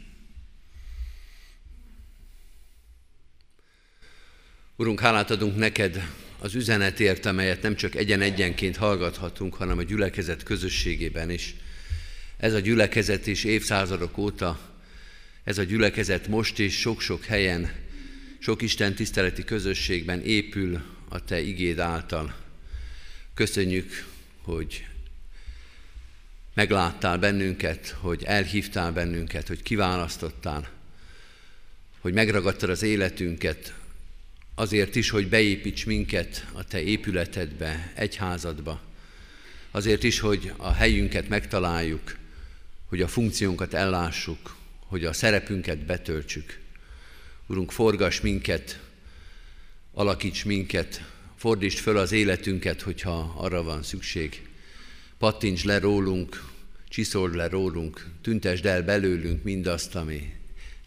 Urunk, hálát adunk neked az üzenetért, amelyet nem csak egyen-egyenként hallgathatunk, hanem a gyülekezet közösségében is. Ez a gyülekezet is évszázadok óta, ez a gyülekezet most is sok-sok helyen, sok Isten tiszteleti közösségben épül a Te igéd által. Köszönjük, hogy megláttál bennünket, hogy elhívtál bennünket, hogy kiválasztottál, hogy megragadtad az életünket azért is, hogy beépíts minket a te épületedbe, egyházadba, azért is, hogy a helyünket megtaláljuk, hogy a funkciónkat ellássuk, hogy a szerepünket betöltsük. Urunk, forgass minket, alakíts minket, fordítsd föl az életünket, hogyha arra van szükség. Pattints le rólunk, csiszold le rólunk, tüntesd el belőlünk mindazt, ami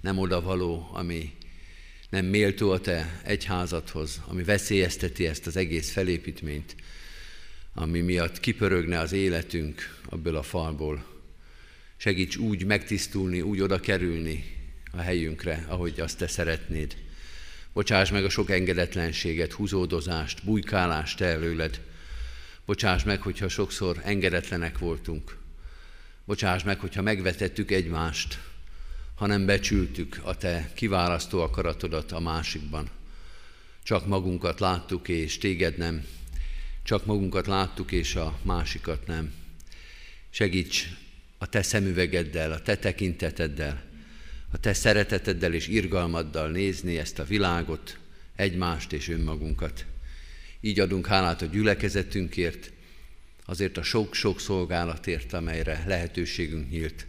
nem odavaló, ami nem méltó a te egyházadhoz, ami veszélyezteti ezt az egész felépítményt, ami miatt kipörögne az életünk abból a falból. Segíts úgy megtisztulni, úgy oda kerülni a helyünkre, ahogy azt te szeretnéd. Bocsáss meg a sok engedetlenséget, húzódozást, bujkálást előled. Bocsáss meg, hogyha sokszor engedetlenek voltunk. Bocsáss meg, hogyha megvetettük egymást, ha nem becsültük a te kiválasztó akaratodat a másikban. Csak magunkat láttuk, és téged nem. Csak magunkat láttuk, és a másikat nem. Segíts a te szemüvegeddel, a te tekinteteddel, a te szereteteddel és irgalmaddal nézni ezt a világot, egymást és önmagunkat. Így adunk hálát a gyülekezetünkért, azért a sok-sok szolgálatért, amelyre lehetőségünk nyílt.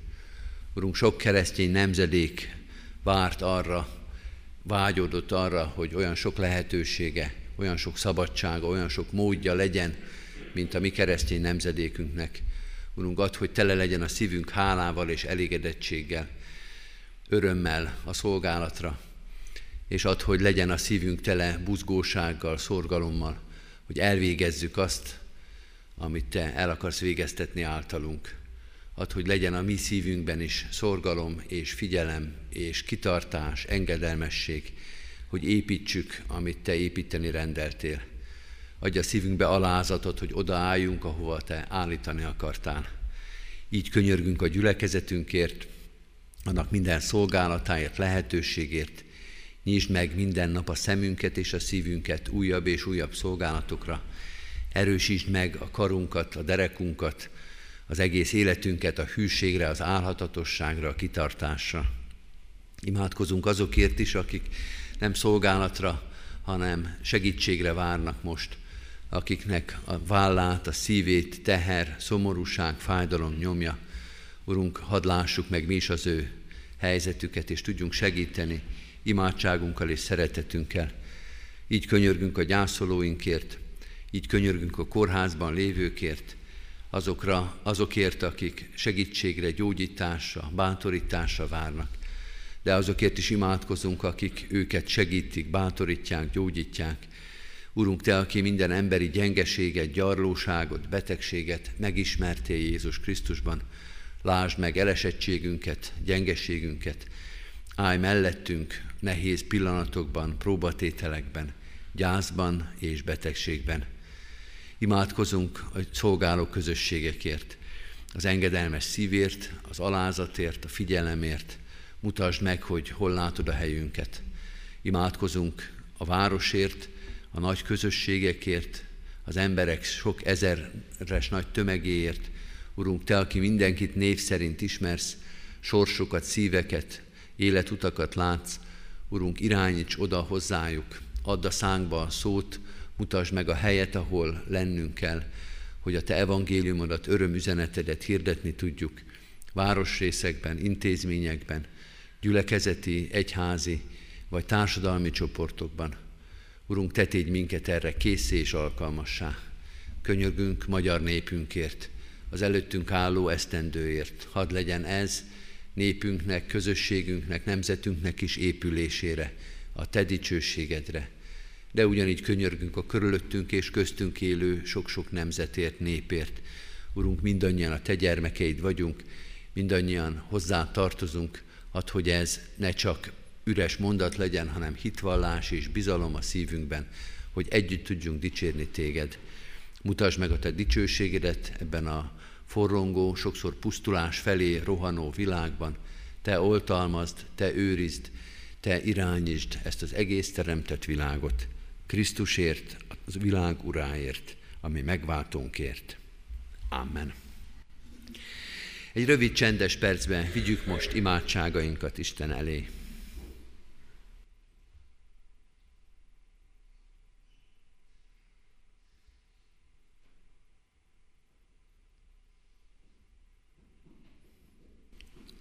Urunk, sok keresztény nemzedék várt arra, vágyódott arra, hogy olyan sok lehetősége, olyan sok szabadsága, olyan sok módja legyen, mint a mi keresztény nemzedékünknek. Urunk, add, hogy tele legyen a szívünk hálával és elégedettséggel, örömmel a szolgálatra, és add, hogy legyen a szívünk tele buzgósággal, szorgalommal, hogy elvégezzük azt, amit Te el akarsz végeztetni általunk. Add, hogy legyen a mi szívünkben is szorgalom és figyelem és kitartás, engedelmesség, hogy építsük, amit Te építeni rendeltél. Adj a szívünkbe alázatot, hogy odaálljunk, ahova Te állítani akartál. Így könyörgünk a gyülekezetünkért, annak minden szolgálatáért, lehetőségért. Nyisd meg minden nap a szemünket és a szívünket újabb és újabb szolgálatokra. Erősítsd meg a karunkat, a derekunkat, az egész életünket a hűségre, az álhatatosságra, a kitartásra. Imádkozunk azokért is, akik nem szolgálatra, hanem segítségre várnak most, akiknek a vállát, a szívét teher, szomorúság, fájdalom nyomja. Urunk, hadd lássuk meg mi is az ő helyzetüket, és tudjunk segíteni imádságunkkal és szeretetünkkel. Így könyörgünk a gyászolóinkért, így könyörgünk a kórházban lévőkért, azokra, azokért, akik segítségre, gyógyításra, bátorításra várnak. De azokért is imádkozunk, akik őket segítik, bátorítják, gyógyítják. Urunk, Te, aki minden emberi gyengeséget, gyarlóságot, betegséget megismertél Jézus Krisztusban, lásd meg elesettségünket, gyengeségünket, állj mellettünk nehéz pillanatokban, próbatételekben, gyászban és betegségben. Imádkozunk a szolgáló közösségekért, az engedelmes szívért, az alázatért, a figyelemért. Mutasd meg, hogy hol látod a helyünket. Imádkozunk a városért, a nagy közösségekért, az emberek sok ezeres nagy tömegéért. Urunk, Te, aki mindenkit név szerint ismersz, sorsokat, szíveket, életutakat látsz, Urunk, irányíts oda hozzájuk, add a szánkba a szót, mutasd meg a helyet, ahol lennünk kell, hogy a Te evangéliumodat, örömüzenetedet hirdetni tudjuk városrészekben, intézményekben, gyülekezeti, egyházi vagy társadalmi csoportokban. Urunk, Te tégy minket erre készé és alkalmassá. Könyörgünk magyar népünkért, az előttünk álló esztendőért. Hadd legyen ez népünknek, közösségünknek, nemzetünknek is épülésére, a Te dicsőségedre de ugyanígy könyörgünk a körülöttünk és köztünk élő sok-sok nemzetért, népért. Urunk, mindannyian a Te gyermekeid vagyunk, mindannyian hozzá tartozunk, add, hogy ez ne csak üres mondat legyen, hanem hitvallás és bizalom a szívünkben, hogy együtt tudjunk dicsérni Téged. Mutasd meg a Te dicsőségedet ebben a forrongó, sokszor pusztulás felé rohanó világban. Te oltalmazd, Te őrizd, Te irányítsd ezt az egész teremtett világot. Krisztusért, az világ uráért, ami megváltónkért. Amen. Egy rövid csendes percben vigyük most imádságainkat Isten elé.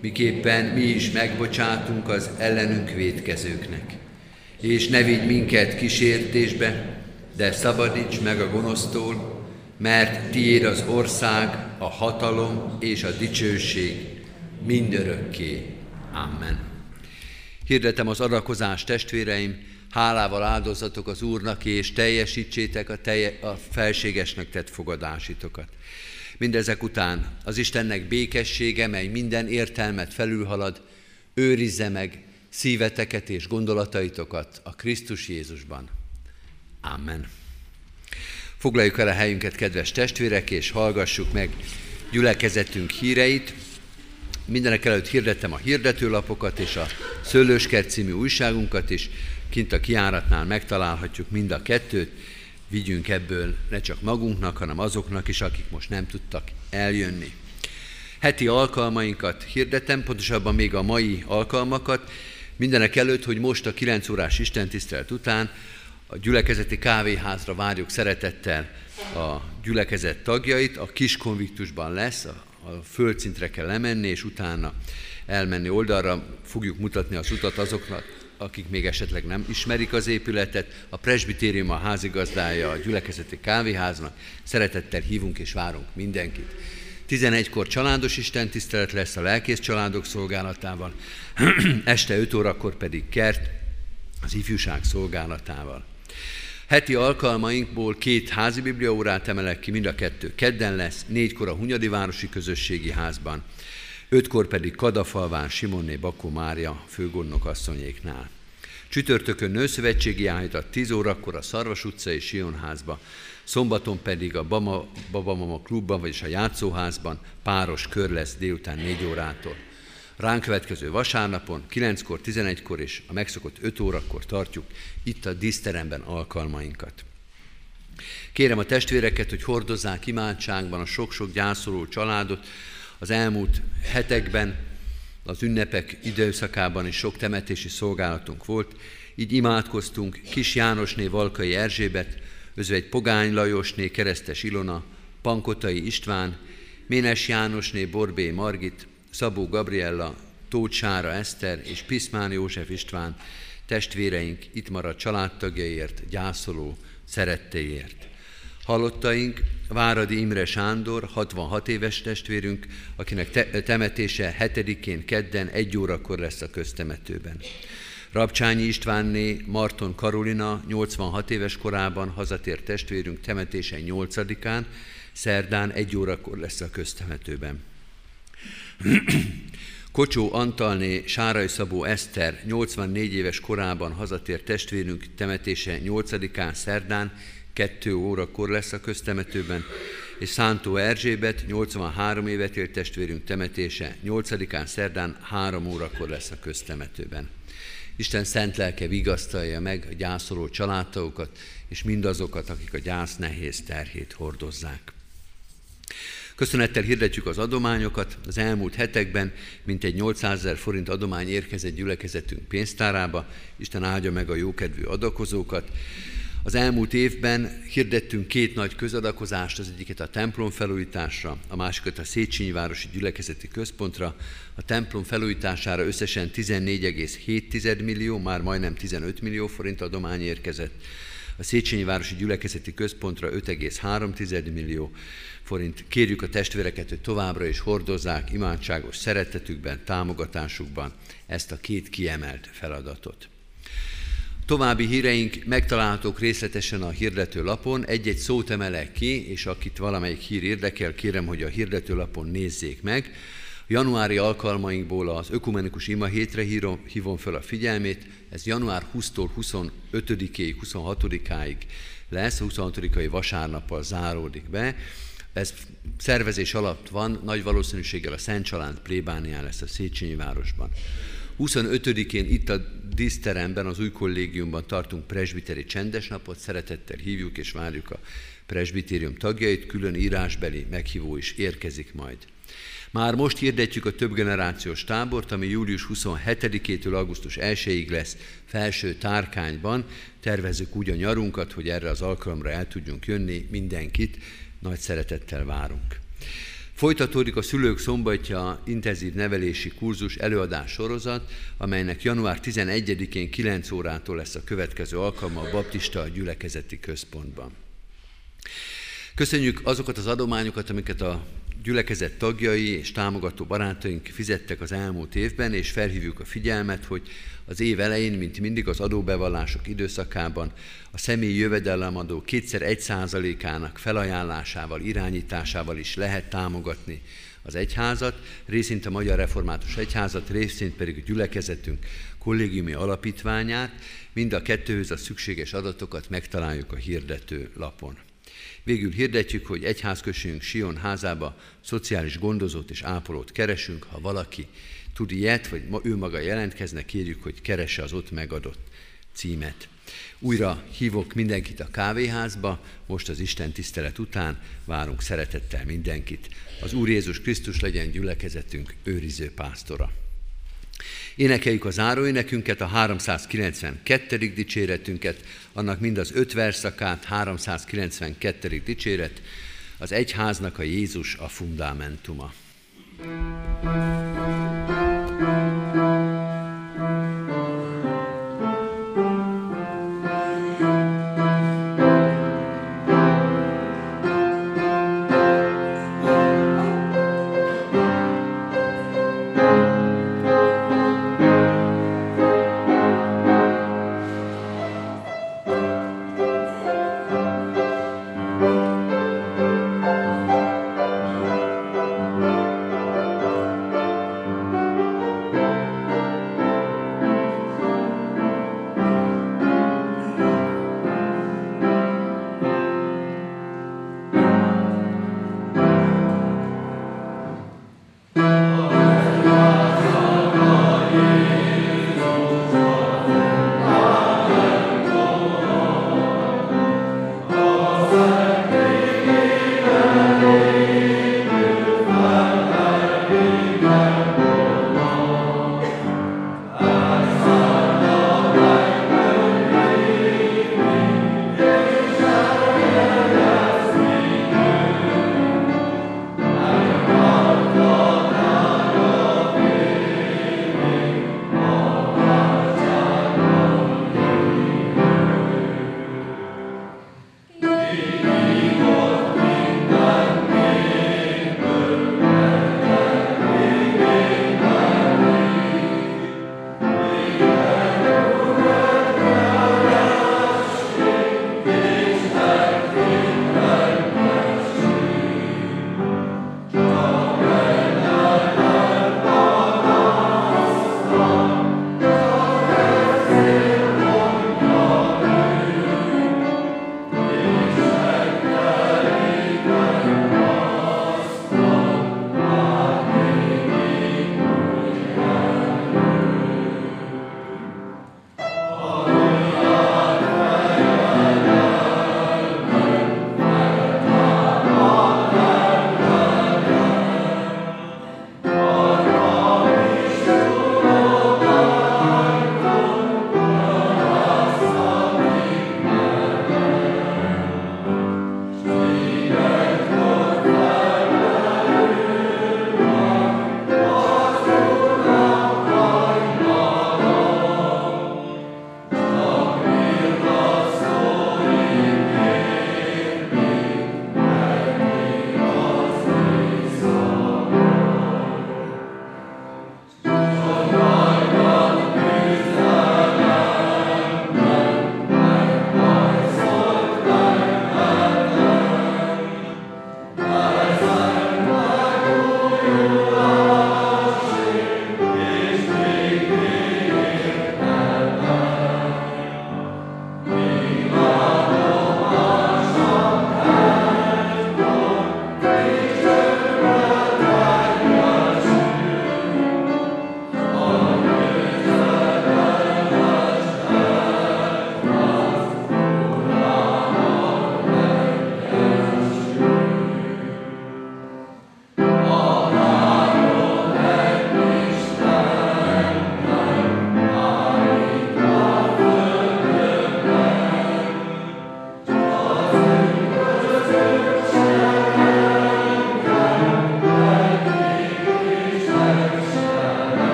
miképpen mi is megbocsátunk az ellenünk védkezőknek. És ne vigy minket kísértésbe, de szabadíts meg a gonosztól, mert tiéd az ország, a hatalom és a dicsőség mindörökké. Amen. Hirdetem az adakozást, testvéreim, hálával áldozatok az Úrnak, és teljesítsétek a, telje, a felségesnek tett fogadásitokat. Mindezek után az Istennek békessége, mely minden értelmet felülhalad, őrizze meg szíveteket és gondolataitokat a Krisztus Jézusban. Amen. Foglaljuk el a helyünket, kedves testvérek, és hallgassuk meg gyülekezetünk híreit. Mindenek előtt hirdettem a hirdetőlapokat és a Szőlőskert című újságunkat is. Kint a kiáratnál megtalálhatjuk mind a kettőt. Vigyünk ebből ne csak magunknak, hanem azoknak is, akik most nem tudtak eljönni. Heti alkalmainkat hirdetem, pontosabban még a mai alkalmakat. Mindenek előtt, hogy most a 9 órás istentisztelet után a gyülekezeti kávéházra várjuk szeretettel a gyülekezet tagjait. A kis konviktusban lesz, a, földszintre kell lemenni, és utána elmenni oldalra. Fogjuk mutatni az utat azoknak, akik még esetleg nem ismerik az épületet. A presbitérium a házigazdája a gyülekezeti kávéháznak. Szeretettel hívunk és várunk mindenkit. 11-kor családos istentisztelet lesz a lelkész családok szolgálatával, este 5 órakor pedig kert az ifjúság szolgálatával. Heti alkalmainkból két házi bibliaórát emelek ki, mind a kettő kedden lesz, négykor a Hunyadi Városi Közösségi Házban, ötkor pedig Kadafalván Simonné Bakó Mária főgondnok asszonyéknál. Csütörtökön nőszövetségi áhítat 10 órakor a Szarvas utcai Sionházba, szombaton pedig a Bama, Babamama klubban, vagyis a játszóházban páros kör lesz délután 4 órától. Ránk következő vasárnapon 9-kor, 11-kor és a megszokott 5 órakor tartjuk itt a díszteremben alkalmainkat. Kérem a testvéreket, hogy hordozzák imádságban a sok-sok gyászoló családot. Az elmúlt hetekben, az ünnepek időszakában is sok temetési szolgálatunk volt. Így imádkoztunk Kis Jánosné Valkai Erzsébet, Özvegy Pogány Lajosné Keresztes Ilona, Pankotai István, Ménes Jánosné Borbé Margit, Szabó Gabriella, Tóth Sára Eszter és Piszmán József István testvéreink itt maradt családtagjaiért, gyászoló szerettéért. Halottaink Váradi Imre Sándor, 66 éves testvérünk, akinek te- temetése 7-én kedden egy órakor lesz a köztemetőben. Rabcsányi Istvánné Marton Karolina 86 éves korában hazatért testvérünk temetése 8-án, szerdán egy órakor lesz a köztemetőben. Kocsó Antalné Sárai Szabó Eszter 84 éves korában hazatért testvérünk temetése 8-án szerdán 2 órakor lesz a köztemetőben, és Szántó Erzsébet 83 évet élt testvérünk temetése 8-án szerdán 3 órakor lesz a köztemetőben. Isten szent lelke vigasztalja meg a gyászoló családtagokat, és mindazokat, akik a gyász nehéz terhét hordozzák. Köszönettel hirdetjük az adományokat. Az elmúlt hetekben mintegy 800 ezer forint adomány érkezett gyülekezetünk pénztárába. Isten áldja meg a jókedvű adakozókat. Az elmúlt évben hirdettünk két nagy közadakozást, az egyiket a templom felújításra, a másikat a Széchenyi Városi Gyülekezeti Központra. A templom felújítására összesen 14,7 millió, már majdnem 15 millió forint adomány érkezett. A Széchenyi Városi Gyülekezeti Központra 5,3 millió, forint. Kérjük a testvéreket, hogy továbbra is hordozzák imádságos szeretetükben, támogatásukban ezt a két kiemelt feladatot. További híreink megtalálhatók részletesen a hirdető lapon. Egy-egy szót emelek ki, és akit valamelyik hír érdekel, kérem, hogy a hirdető lapon nézzék meg. Januári alkalmainkból az ökumenikus ima hétre hívom, hívom fel a figyelmét. Ez január 20-tól 25-ig, 26-áig lesz, a 26-ai vasárnappal záródik be. ez szervezés alatt van, nagy valószínűséggel a Szent Család plébánián lesz a Széchenyi városban. 25-én itt a díszteremben, az új kollégiumban tartunk presbiteri csendes napot, szeretettel hívjuk és várjuk a presbitérium tagjait, külön írásbeli meghívó is érkezik majd. Már most hirdetjük a több generációs tábort, ami július 27-től augusztus 1-ig lesz felső tárkányban. Tervezzük úgy a nyarunkat, hogy erre az alkalomra el tudjunk jönni, mindenkit nagy szeretettel várunk. Folytatódik a Szülők Szombatja intenzív nevelési kurzus előadás sorozat, amelynek január 11-én 9 órától lesz a következő alkalma a Baptista Gyülekezeti Központban. Köszönjük azokat az adományokat, amiket a gyülekezet tagjai és támogató barátaink fizettek az elmúlt évben, és felhívjuk a figyelmet, hogy az év elején, mint mindig az adóbevallások időszakában a személyi jövedelemadó kétszer egy százalékának felajánlásával, irányításával is lehet támogatni az egyházat, részint a Magyar Református Egyházat, részint pedig a gyülekezetünk kollégiumi alapítványát, mind a kettőhöz a szükséges adatokat megtaláljuk a hirdető lapon. Végül hirdetjük, hogy egyházközségünk Sion házába szociális gondozót és ápolót keresünk. Ha valaki tud ilyet, vagy ő maga jelentkezne, kérjük, hogy keresse az ott megadott címet. Újra hívok mindenkit a kávéházba, most az Isten tisztelet után várunk szeretettel mindenkit. Az Úr Jézus Krisztus legyen gyülekezetünk őriző pásztora. Énekeljük a záróénekünket, a 392. dicséretünket, annak mind az öt verszakát, 392. dicséret, az egyháznak a Jézus a fundamentuma. thank you